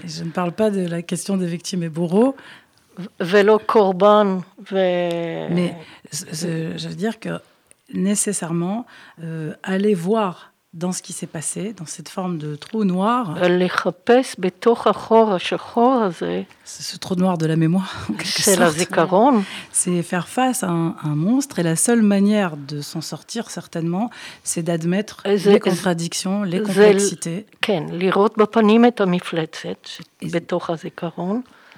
Je ne parle pas de la question des victimes et bourreaux. Mais je veux dire que nécessairement, euh, aller voir dans ce qui s'est passé, dans cette forme de trou noir. C'est ce trou noir de la mémoire. C'est faire face à un, monstre et la seule manière de s'en sortir, certainement, c'est d'admettre les contradictions, les complexités.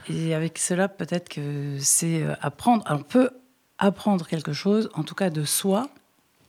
Et avec cela, peut-être que c'est euh, apprendre. on peut apprendre quelque chose, en tout cas de soi,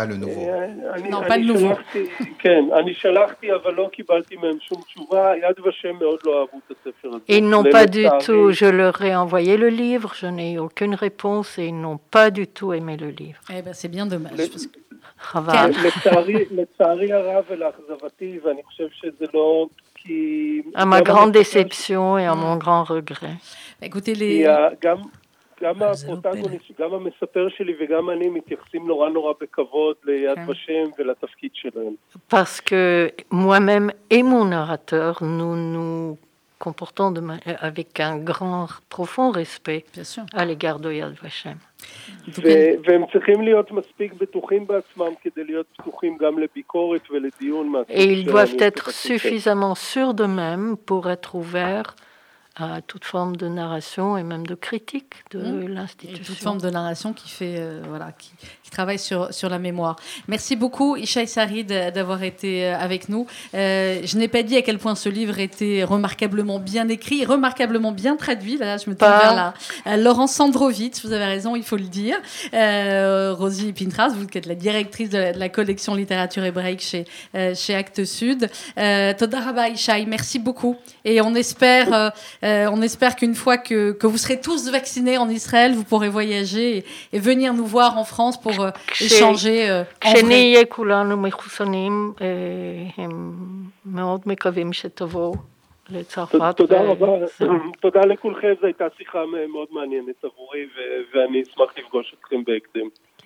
pas le nouveau. non, pas le nouveau. Ils n'ont pas du tout, je leur ai envoyé le livre, je n'ai aucune réponse et ils n'ont pas du tout aimé le livre. Eh ben, c'est bien dommage. À ma grande déception et à mon grand regret. Écoutez, les... גם הפרוטגוניסט, גם המספר שלי וגם אני מתייחסים נורא נורא בכבוד ליד ושם ולתפקיד שלהם. Parce que moi-même et mon narrateur, nous nous comportons de, avec un grand, profond respect à l'égard de Yad Vashem. והם צריכים להיות מספיק בטוחים בעצמם כדי להיות פתוחים גם לביקורת ולדיון. Et ils doivent être suffisamment sûrs d'eux-mêmes pour être ouverts à toute forme de narration et même de critique de mmh. l'institution. Toute forme de narration qui fait, euh, voilà, qui, qui, travaille sur, sur la mémoire. Merci beaucoup, Ishaï Sarid, d'avoir été euh, avec nous. Euh, je n'ai pas dit à quel point ce livre était remarquablement bien écrit, remarquablement bien traduit. Là, je me tourne vers la, Laurence Sandrovitz, vous avez raison, il faut le dire. Rosie Pintras, vous qui êtes la directrice de la, collection littérature hébraïque chez, chez Actes Sud. Todaraba Ishaï, merci beaucoup. Et on espère euh, on espère qu'une fois que, que, vous serez tous vaccinés en Israël, vous pourrez voyager et, venir nous voir en France pour euh, échanger. Euh, [CLEARS THROAT]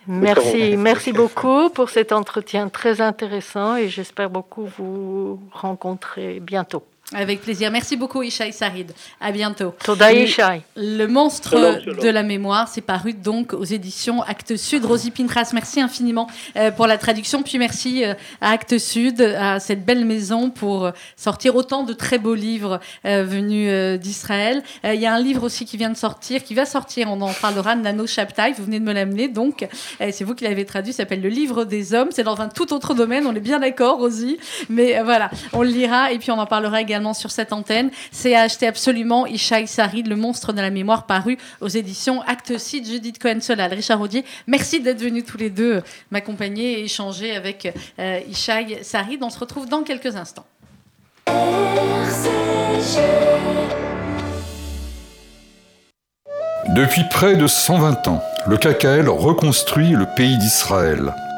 Merci, merci beaucoup pour cet entretien très intéressant et j'espère beaucoup vous rencontrer bientôt. Avec plaisir. Merci beaucoup, Ishaï Sarid. À bientôt. Toda Ishaï. Le monstre de la mémoire, c'est paru donc aux éditions Actes Sud. Rosie Pintras, merci infiniment euh, pour la traduction. Puis merci euh, à Actes Sud, à cette belle maison pour euh, sortir autant de très beaux livres venus d'Israël. Il y a un livre aussi qui vient de sortir, qui va sortir, on en parlera, Nano Chaptai. Vous venez de me l'amener, donc c'est vous qui l'avez traduit, s'appelle Le Livre des Hommes. C'est dans un tout autre domaine, on est bien d'accord, Rosie. Mais voilà, on le lira et puis on en parlera également sur cette antenne. C'est à acheter absolument Ishaï Sarid, Le monstre de la mémoire, paru aux éditions Acte 6, Judith Cohen-Solal, Richard Audier. Merci d'être venus tous les deux m'accompagner et échanger avec euh, Ishaï Sarid. On se retrouve dans quelques instants. Depuis près de 120 ans, le KKL reconstruit le pays d'Israël.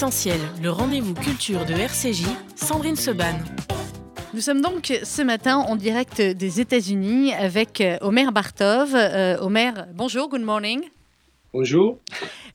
Essentiel, le rendez-vous culture de RCJ, Sandrine Seban. Nous sommes donc ce matin en direct des États-Unis avec euh, Omer Bartov. Euh, Omer, bonjour, good morning. Bonjour.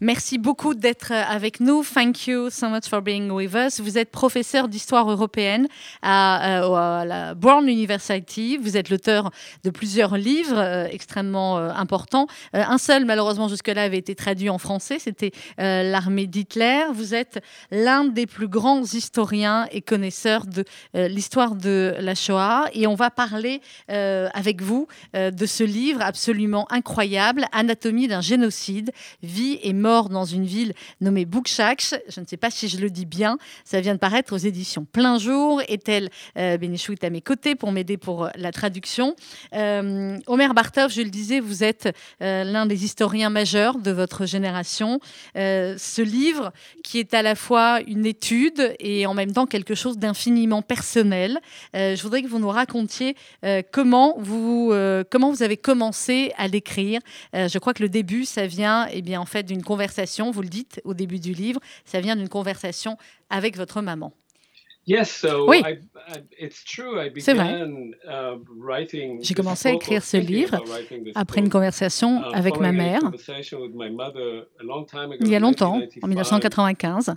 Merci beaucoup d'être avec nous. Thank you so much for being with us. Vous êtes professeur d'histoire européenne à, euh, la Brown University. Vous êtes l'auteur de plusieurs livres euh, extrêmement euh, importants. Euh, un seul, malheureusement, jusque-là, avait été traduit en français. C'était euh, L'armée d'Hitler. Vous êtes l'un des plus grands historiens et connaisseurs de euh, l'histoire de la Shoah. Et on va parler avec vous de ce livre absolument incroyable, Anatomie d'un génocide, vie et mort dans une ville nommée Boukchakch. Je ne sais pas si je le dis bien. Ça vient de paraître aux éditions Plein Jour. Etel euh, Benichou est à mes côtés pour m'aider pour la traduction. Euh, Omer Bartov, je le disais, vous êtes euh, l'un des historiens majeurs de votre génération. Euh, ce livre, qui est à la fois une étude et en même temps quelque chose d'infiniment personnel, euh, je voudrais que vous nous racontiez euh, comment, vous, comment vous avez commencé à l'écrire. je crois que le début, ça vient eh bien, en fait d'une conversation, vous le dites au début du livre, ça vient d'une conversation avec votre maman. Oui, c'est vrai. J'ai commencé à écrire ce livre après une conversation uh, avec ma mère il y a longtemps, en 1995,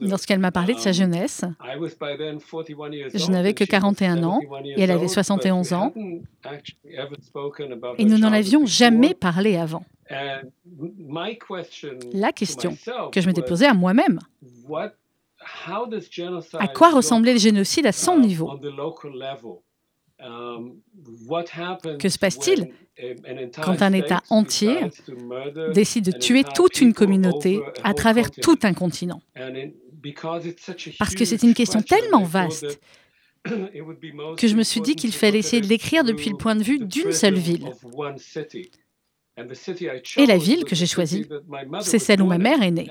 lorsqu'elle m'a parlé de sa um, jeunesse. Je n'avais que 41 ans et elle avait 71 ans et nous n'en avions jamais parlé avant. La question que je m'étais posée à moi-même, à quoi ressemblait le génocide à son niveau? Que se passe-t-il quand un État entier décide de tuer toute une communauté à travers tout un continent? Parce que c'est une question tellement vaste [CLEARS THROAT] que je me suis dit qu'il fallait essayer de l'écrire depuis le point de vue d'une seule ville. Et la ville que j'ai choisie, c'est celle où ma mère est née.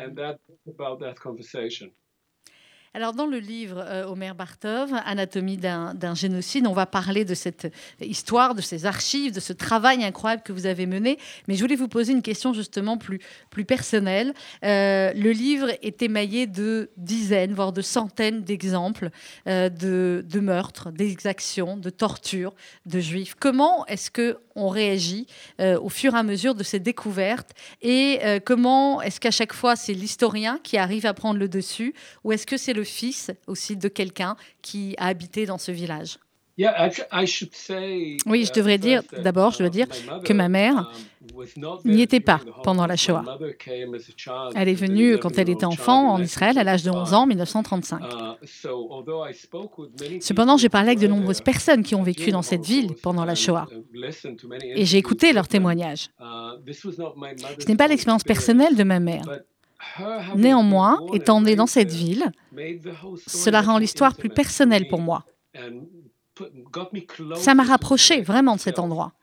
Alors, dans le livre euh, Omer Bartov, Anatomie d'un génocide, on va parler de cette histoire, de ces archives, de ce travail incroyable que vous avez mené. Mais je voulais vous poser une question justement plus, personnelle. Euh, le livre est émaillé de dizaines, voire de centaines d'exemples euh, de, de, meurtres, d'exactions, de tortures de juifs. Comment est-ce que on réagit euh, au fur et à mesure de ces découvertes? Et comment est-ce qu'à chaque fois c'est l'historien qui arrive à prendre le dessus? Ou est-ce que c'est le fils aussi de quelqu'un qui a habité dans ce village oui, je devrais dire, d'abord, je dois dire que ma mère n'y était pas pendant la Shoah. Elle est venue quand elle était enfant en Israël à l'âge de 11 ans, en 1935. Cependant, j'ai parlé avec de nombreuses personnes qui ont vécu dans cette ville pendant la Shoah et j'ai écouté leurs témoignages. Ce n'est pas l'expérience personnelle de ma mère. Néanmoins, étant née dans cette ville, cela rend l'histoire plus personnelle pour moi. Ça m'a rapproché vraiment de cet endroit.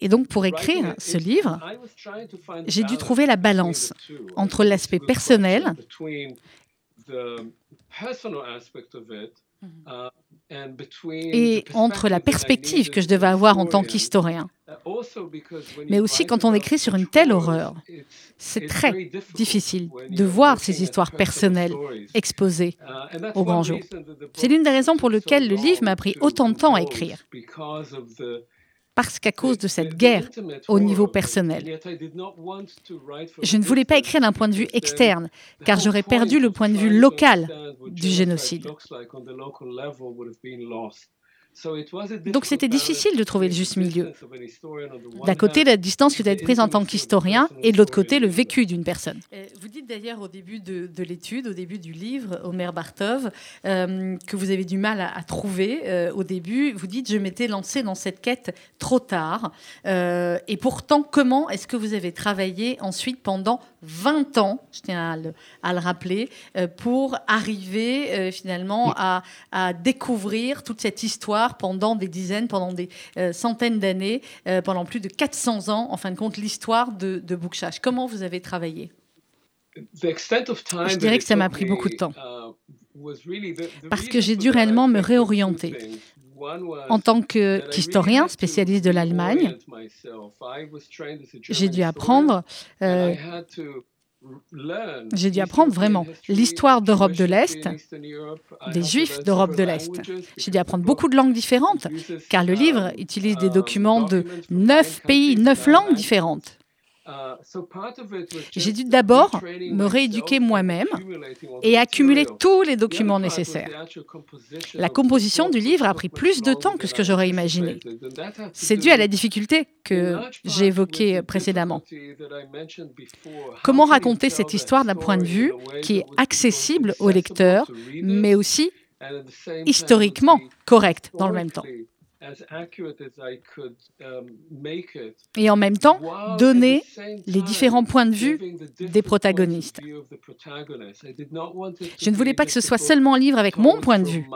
Et donc, pour écrire ce livre, j'ai dû trouver la balance entre l'aspect personnel et entre la perspective que je devais avoir en tant qu'historien. Mais aussi quand on écrit sur une telle horreur, c'est très difficile de voir ces histoires personnelles exposées au grand jour. C'est l'une des raisons pour lesquelles le livre m'a pris autant de temps à écrire parce qu'à cause de cette guerre au niveau personnel. Je ne voulais pas écrire d'un point de vue externe, car j'aurais perdu le point de vue local du génocide. Donc c'était difficile de trouver le juste milieu. D'un côté, la distance que vous avez prise en tant qu'historien, et de l'autre côté, le vécu d'une personne. Vous dites d'ailleurs au début de, l'étude, au début du livre, Omer Bartov, euh, que vous avez du mal à, trouver euh, au début. Vous dites, je m'étais lancé dans cette quête trop tard. Euh, et pourtant, comment est-ce que vous avez travaillé ensuite pendant 20 ans, je tiens à le, rappeler, pour arriver finalement à, à découvrir toute cette histoire pendant des dizaines, pendant des euh, centaines d'années, euh, pendant plus de 400 ans, en fin de compte, l'histoire de, de Comment vous avez travaillé? Je dirais que ça m'a pris beaucoup de temps. Uh, Parce que j'ai dû réellement me réorienter. En tant qu'historien spécialiste de l'Allemagne, j'ai dû apprendre euh, J'ai dû apprendre vraiment l'histoire d'Europe de l'Est, des Juifs d'Europe de l'Est. J'ai dû apprendre beaucoup de langues différentes, car le livre utilise des documents de neuf pays, neuf langues différentes. J'ai dû d'abord me rééduquer moi-même et accumuler tous les documents nécessaires. La composition du livre a pris plus de temps que ce que j'aurais imaginé. C'est dû à la difficulté que j'ai évoquée précédemment. Comment raconter cette histoire d'un point de vue qui est accessible au lecteur, mais aussi historiquement correct dans le même temps et en même temps donner les différents points de vue des protagonistes. Je ne voulais pas que ce soit seulement un livre avec mon point de vue,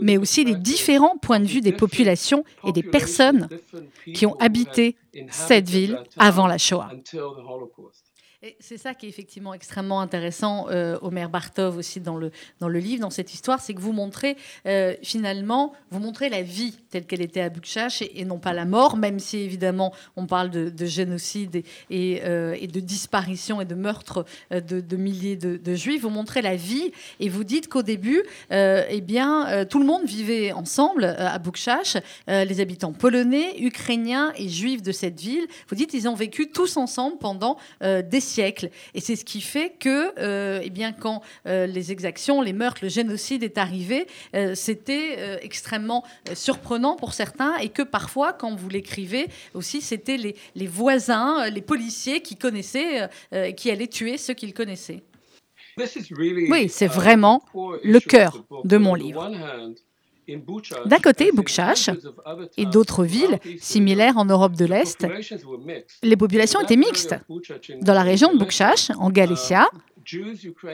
mais aussi les différents points de vue des populations et des personnes qui ont habité cette ville avant la Shoah. C'est ça qui est effectivement extrêmement intéressant, euh, Omer Bartov aussi dans le, dans le livre, dans cette histoire, c'est que vous montrez euh, finalement, vous montrez la vie telle qu'elle était à Bukchash et, non pas la mort, même si évidemment on parle de, génocide et, euh, et, de disparition et de meurtre de, milliers de, juifs. Vous montrez la vie et vous dites qu'au début, eh bien, tout le monde vivait ensemble à Bukchash, les habitants polonais, ukrainiens et juifs de cette ville. Vous dites ils ont vécu tous ensemble pendant des et c'est ce qui fait que, euh, eh bien, quand euh, les exactions, les meurtres, le génocide est arrivé, euh, c'était extrêmement surprenant pour certains et que parfois, quand vous l'écrivez aussi, c'était les, les, voisins, les policiers qui connaissaient, qui allaient tuer ceux qu'ils connaissaient. Oui, c'est vraiment le cœur de mon livre. D'un côté, Boukchash et d'autres villes similaires en Europe de l'Est, les populations étaient mixtes. Dans la région de Boukchash, en Galicia,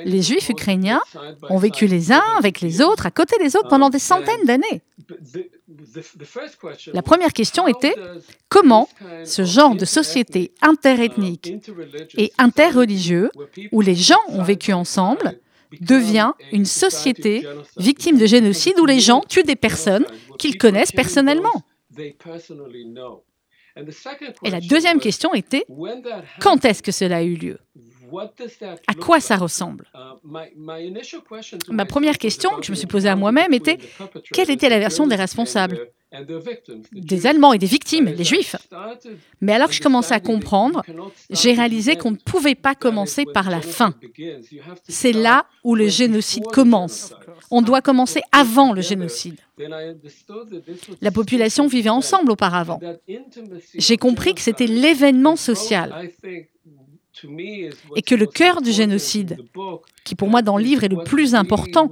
les Juifs ukrainiens ont vécu les uns avec les autres, à côté des autres, pendant des centaines d'années. La première question était comment ce genre de société interethnique et interreligieux, où les gens ont vécu ensemble, devient une société victime de génocide où les gens tuent des personnes qu'ils connaissent personnellement. Et la deuxième question était, quand est-ce que cela a eu lieu? À quoi ça ressemble? Ma première question que je me suis posée à moi-même était quelle était la version des responsables? Des Allemands et des victimes, les Juifs. Mais alors que je commençais à comprendre, j'ai réalisé qu'on ne pouvait pas commencer par la fin. C'est là où le génocide commence. On doit commencer avant le génocide. La population vivait ensemble auparavant. J'ai compris que c'était l'événement social et que le cœur du génocide, qui pour moi dans le livre est le plus important,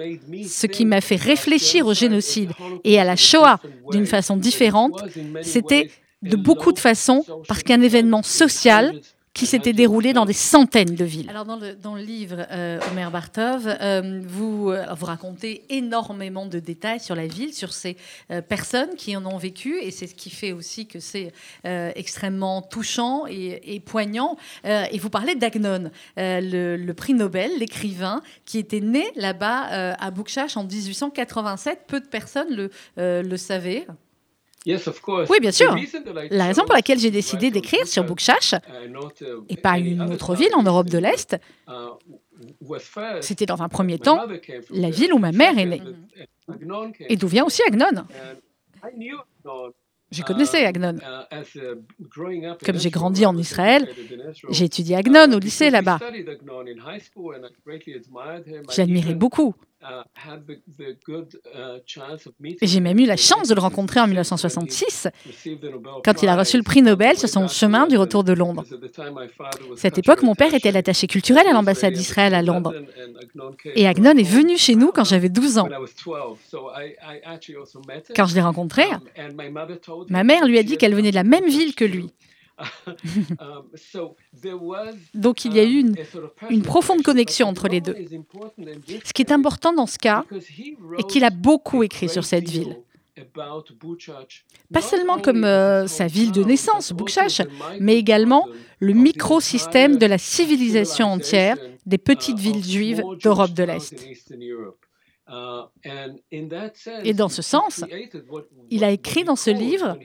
ce qui m'a fait réfléchir au génocide et à la Shoah d'une façon différente, c'était de beaucoup de façons parce qu'un événement social qui s'était déroulé dans des centaines de villes. Alors dans le, livre, euh, Omer Bartov, euh, vous, euh, vous racontez énormément de détails sur la ville, sur ces personnes qui en ont vécu, et c'est ce qui fait aussi que c'est extrêmement touchant et, poignant. et vous parlez d'Agnon, le, prix Nobel, l'écrivain, qui était né là-bas à Boukchash en 1887. Peu de personnes le, le savaient. Oui, bien sûr. La raison pour laquelle j'ai décidé d'écrire sur Bookchash et pas une autre ville en Europe de l'Est, c'était dans un premier temps la ville où ma mère est née et d'où vient aussi Agnon. Je connaissais Agnon. Comme j'ai grandi en Israël, j'ai étudié Agnon au lycée là-bas. J'admirais beaucoup. Et j'ai même eu la chance de le rencontrer en 1966, quand il a reçu le prix Nobel sur son chemin du retour de Londres. Cette époque, mon père était l'attaché culturel à l'ambassade d'Israël à Londres. Et Agnon est venu chez nous quand j'avais 12 ans. Quand je l'ai rencontré, ma mère lui a dit qu'elle venait de la même ville que lui. [LAUGHS] Um, Donc il y a eu une, une, profonde connexion entre les deux. Ce qui est important dans ce cas est qu'il a beaucoup écrit sur cette ville. Pas seulement comme euh, sa ville de naissance, Boukchash, mais également le microsystème de la civilisation entière des petites villes juives d'Europe de l'Est. Et dans ce sens, il a écrit dans ce livre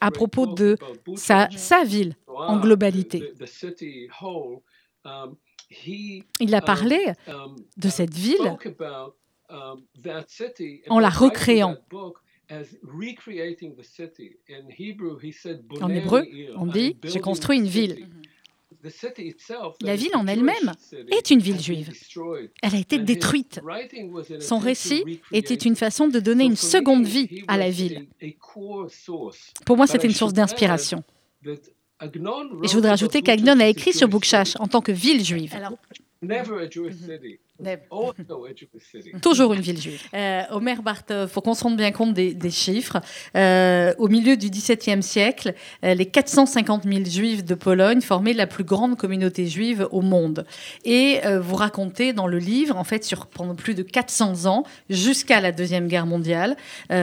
à propos de sa, sa ville, en globalité. Il a parlé de cette ville en la recréant. En hébreu, on dit J'ai construit une ville. La ville en elle-même est une ville juive. Elle a été détruite. Son récit était une façon de donner une seconde vie à la ville. Pour moi, c'était une source d'inspiration. Et je voudrais ajouter qu'Agnon a écrit sur Bookchash en tant que ville juive. Toujours une ville juive. Euh, Omer Bartov, il faut qu'on se rende bien compte des, chiffres. Euh, au milieu du XVIIe siècle, euh, les 450 000 juifs de Pologne formaient la plus grande communauté juive au monde. Et vous racontez dans le livre, en fait, sur pendant plus de 400 ans, jusqu'à la Deuxième Guerre mondiale,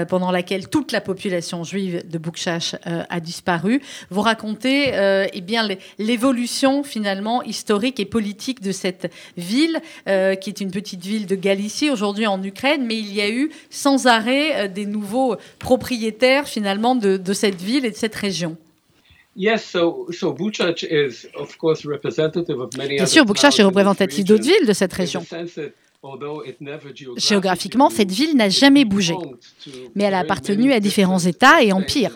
pendant laquelle toute la population juive de Boukchash a disparu, vous racontez eh bien l'évolution finalement historique et politique de cette ville euh, qui est une petite ville de Galicie aujourd'hui en Ukraine, mais il y a eu sans arrêt euh, des nouveaux propriétaires finalement de, cette ville et de cette région. Bien sûr, Bouchach est représentatif d'autres villes de cette région. Géographiquement, cette ville n'a jamais bougé, mais elle a appartenu à différents États et empires.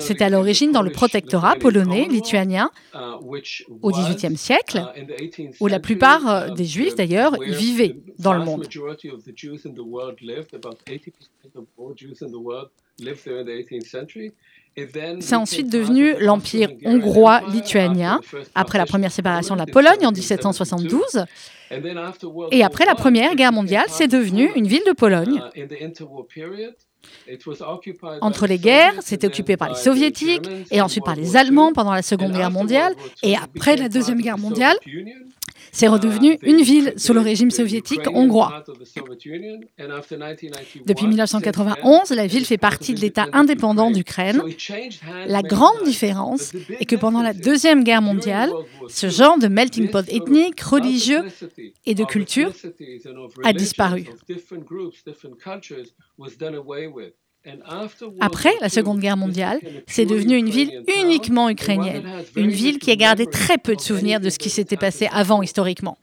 C'était à l'origine dans le protectorat polonais, lituanien, au XVIIIe siècle, où la plupart euh, des Juifs d'ailleurs vivaient dans le monde. C'est ensuite devenu l'empire hongrois-lituanien, après la première séparation de la Pologne en 1772. Et après la Première Guerre mondiale, c'est devenu une ville de Pologne. Entre les guerres, c'était occupé par les soviétiques et ensuite par les Allemands pendant la Seconde Guerre mondiale. Et après la Deuxième Guerre mondiale, c'est redevenu une ville sous le régime soviétique hongrois. Depuis 1991, la ville fait partie de l'État indépendant d'Ukraine. La grande différence est que pendant la Deuxième Guerre mondiale, ce genre de melting pot ethnique, religieux et de culture a disparu. Après la Seconde Guerre mondiale, c'est devenu une ville uniquement ukrainienne, une ville qui a gardé très peu de souvenirs de ce qui s'était passé avant historiquement.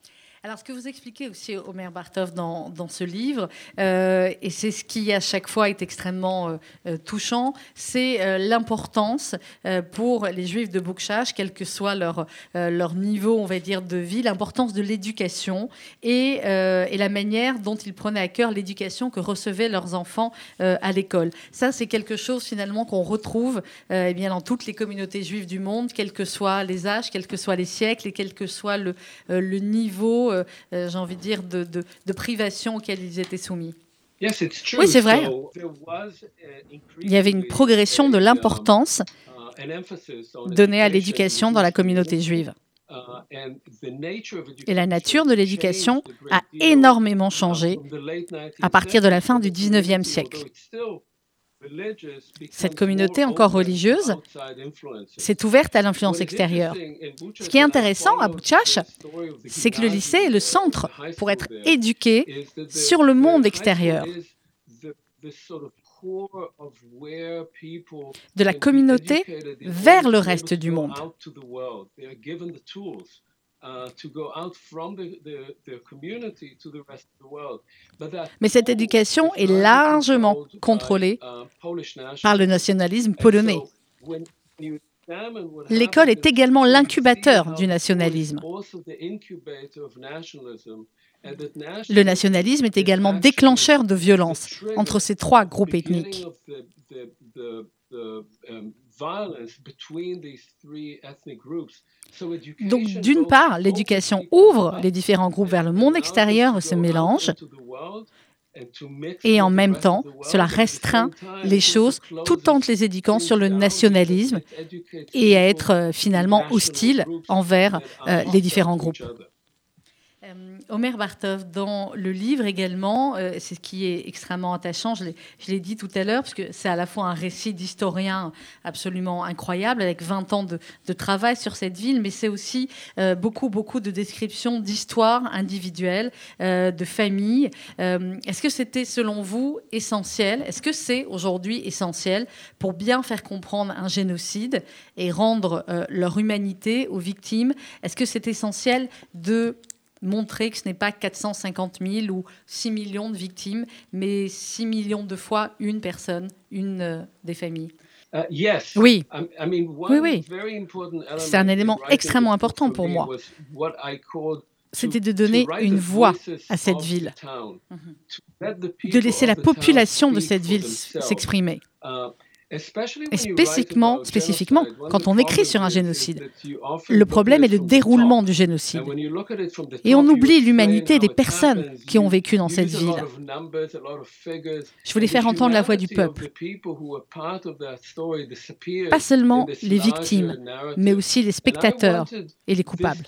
Alors, ce que vous expliquez aussi, Omer Bartov, dans, dans ce livre, euh, et c'est ce qui à chaque fois est extrêmement euh, euh, touchant, c'est l'importance pour les Juifs de Boukchash, quel que soit leur, leur niveau, on va dire, de vie, l'importance de l'éducation et, et, la manière dont ils prenaient à cœur l'éducation que recevaient leurs enfants à l'école. Ça, c'est quelque chose finalement qu'on retrouve eh bien, dans toutes les communautés juives du monde, quels que soient les âges, quels que soient les siècles et quel que soit le, le niveau euh, euh, j'ai envie de dire, de, de, privation auxquelles ils étaient soumis. Oui, c'est vrai. Il y avait une progression de l'importance uh, donnée à l'éducation dans la communauté juive. Uh, Et la nature de l'éducation a énormément changé à partir de la fin du 19e siècle. Cette communauté encore religieuse s'est ouverte à l'influence extérieure. Ce qui est intéressant à Bouchash, c'est que le lycée est le centre pour être éduqué sur le monde extérieur de la communauté vers le reste du monde. Mais cette éducation est largement contrôlée uh, par le nationalisme polonais. L'école est également l'incubateur du nationalisme. Le nationalisme est également déclencheur de violence entre ces trois groupes ethniques. Donc, d'une part, l'éducation ouvre les différents groupes vers le monde extérieur se mélange. Et en même temps, cela restreint les choses tout en les éduquant sur le nationalisme et à être euh, finalement hostile envers euh, les différents groupes. Euh, Omer Bartov, dans le livre également, euh, c'est ce qui est extrêmement attachant, je l'ai dit tout à l'heure, parce que c'est à la fois un récit d'historien absolument incroyable, avec 20 ans de, travail sur cette ville, mais c'est aussi euh, beaucoup, beaucoup de descriptions d'histoires individuelles, de familles. Est-ce que c'était, selon vous, essentiel? Est-ce que c'est aujourd'hui essentiel pour bien faire comprendre un génocide et rendre leur humanité aux victimes? Est-ce que c'est essentiel de montrer que ce n'est pas 450 000 ou 6 millions de victimes, mais 6 millions de fois une personne, une euh, des familles. Uh, oui, oui, oui. C'est un élément extrêmement important pour moi. C'était de donner une voix à cette ville, de laisser la population de cette ville s'exprimer. Uh, et spécifiquement, spécifiquement, quand on écrit sur un génocide, le problème est le déroulement du génocide. Et on oublie l'humanité des personnes qui ont vécu dans cette ville. Je voulais faire entendre la voix du peuple. Pas seulement les victimes, mais aussi les spectateurs et les coupables.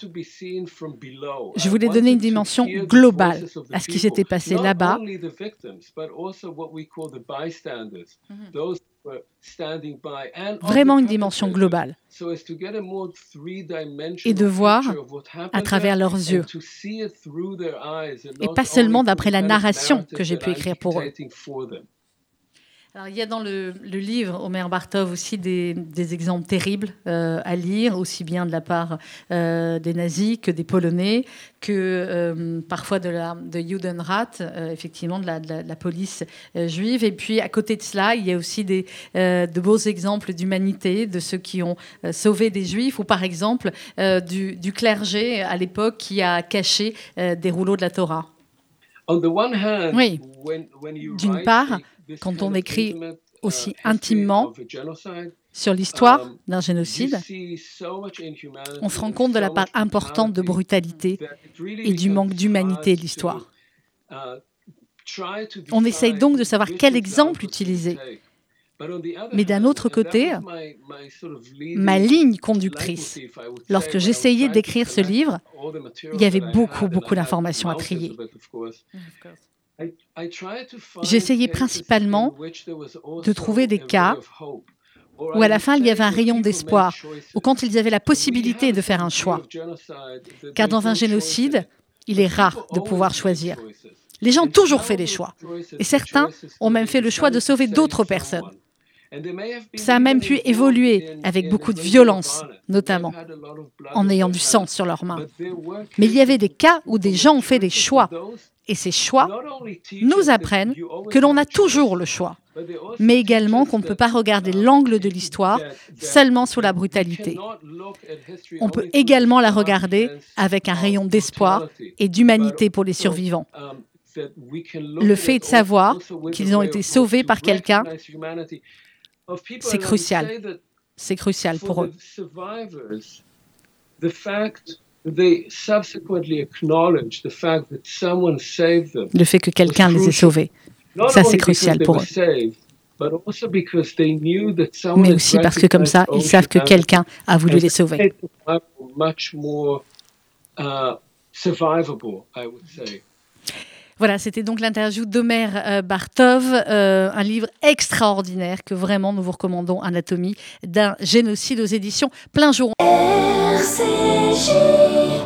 Je voulais donner une dimension globale à ce qui s'était passé là-bas vraiment une dimension globale, et de voir à travers leurs yeux, et pas seulement d'après la narration que j'ai pu écrire pour eux. Alors, il y a dans le, livre, Omer Bartov, aussi des, exemples terribles euh, à lire, aussi bien de la part euh, des nazis que des Polonais, que euh, parfois de, la, de Judenrat, effectivement, de la, police juive. Et puis, à côté de cela, il y a aussi des, de beaux exemples d'humanité, de ceux qui ont sauvé des juifs, ou par exemple du, du, clergé à l'époque qui a caché des rouleaux de la Torah. Oui. D'une part, quand on écrit aussi intimement sur l'histoire um, d'un génocide, on se rend compte de la part importante de brutalité et du manque d'humanité de l'histoire. Uh, on essaye donc de savoir quel exemple utiliser. Mais d'un autre côté, ma ligne conductrice, lorsque j'essayais d'écrire ce livre, il y avait beaucoup, beaucoup d'informations à trier. J'essayais principalement de trouver des cas où à la fin il y avait un rayon d'espoir, ou quand ils avaient la possibilité de faire un choix. Car dans un génocide, il est rare de pouvoir choisir. Les gens ont toujours fait des choix. Et certains ont même fait le choix de sauver d'autres personnes. Ça a même pu évoluer avec beaucoup de violence, notamment, en ayant du sang sur leurs mains. Mais il y avait des cas où des gens ont fait des choix. Et ces choix nous apprennent que l'on a toujours le choix, mais également qu'on ne peut pas regarder l'angle de l'histoire seulement sous la brutalité. On peut également la regarder avec un rayon d'espoir et d'humanité pour les survivants. Le fait de savoir qu'ils ont été sauvés par quelqu'un, c'est crucial. C'est crucial pour eux. Le fait que quelqu'un les ait sauvés, ça c'est crucial pour eux. Mais aussi parce que comme ça, ils savent que quelqu'un a voulu les sauver. Voilà, c'était donc l'interview d'Omer euh, Bartov, euh, un livre extraordinaire que vraiment nous vous recommandons, Anatomie d'un génocide aux éditions Plein Jour. Sergi.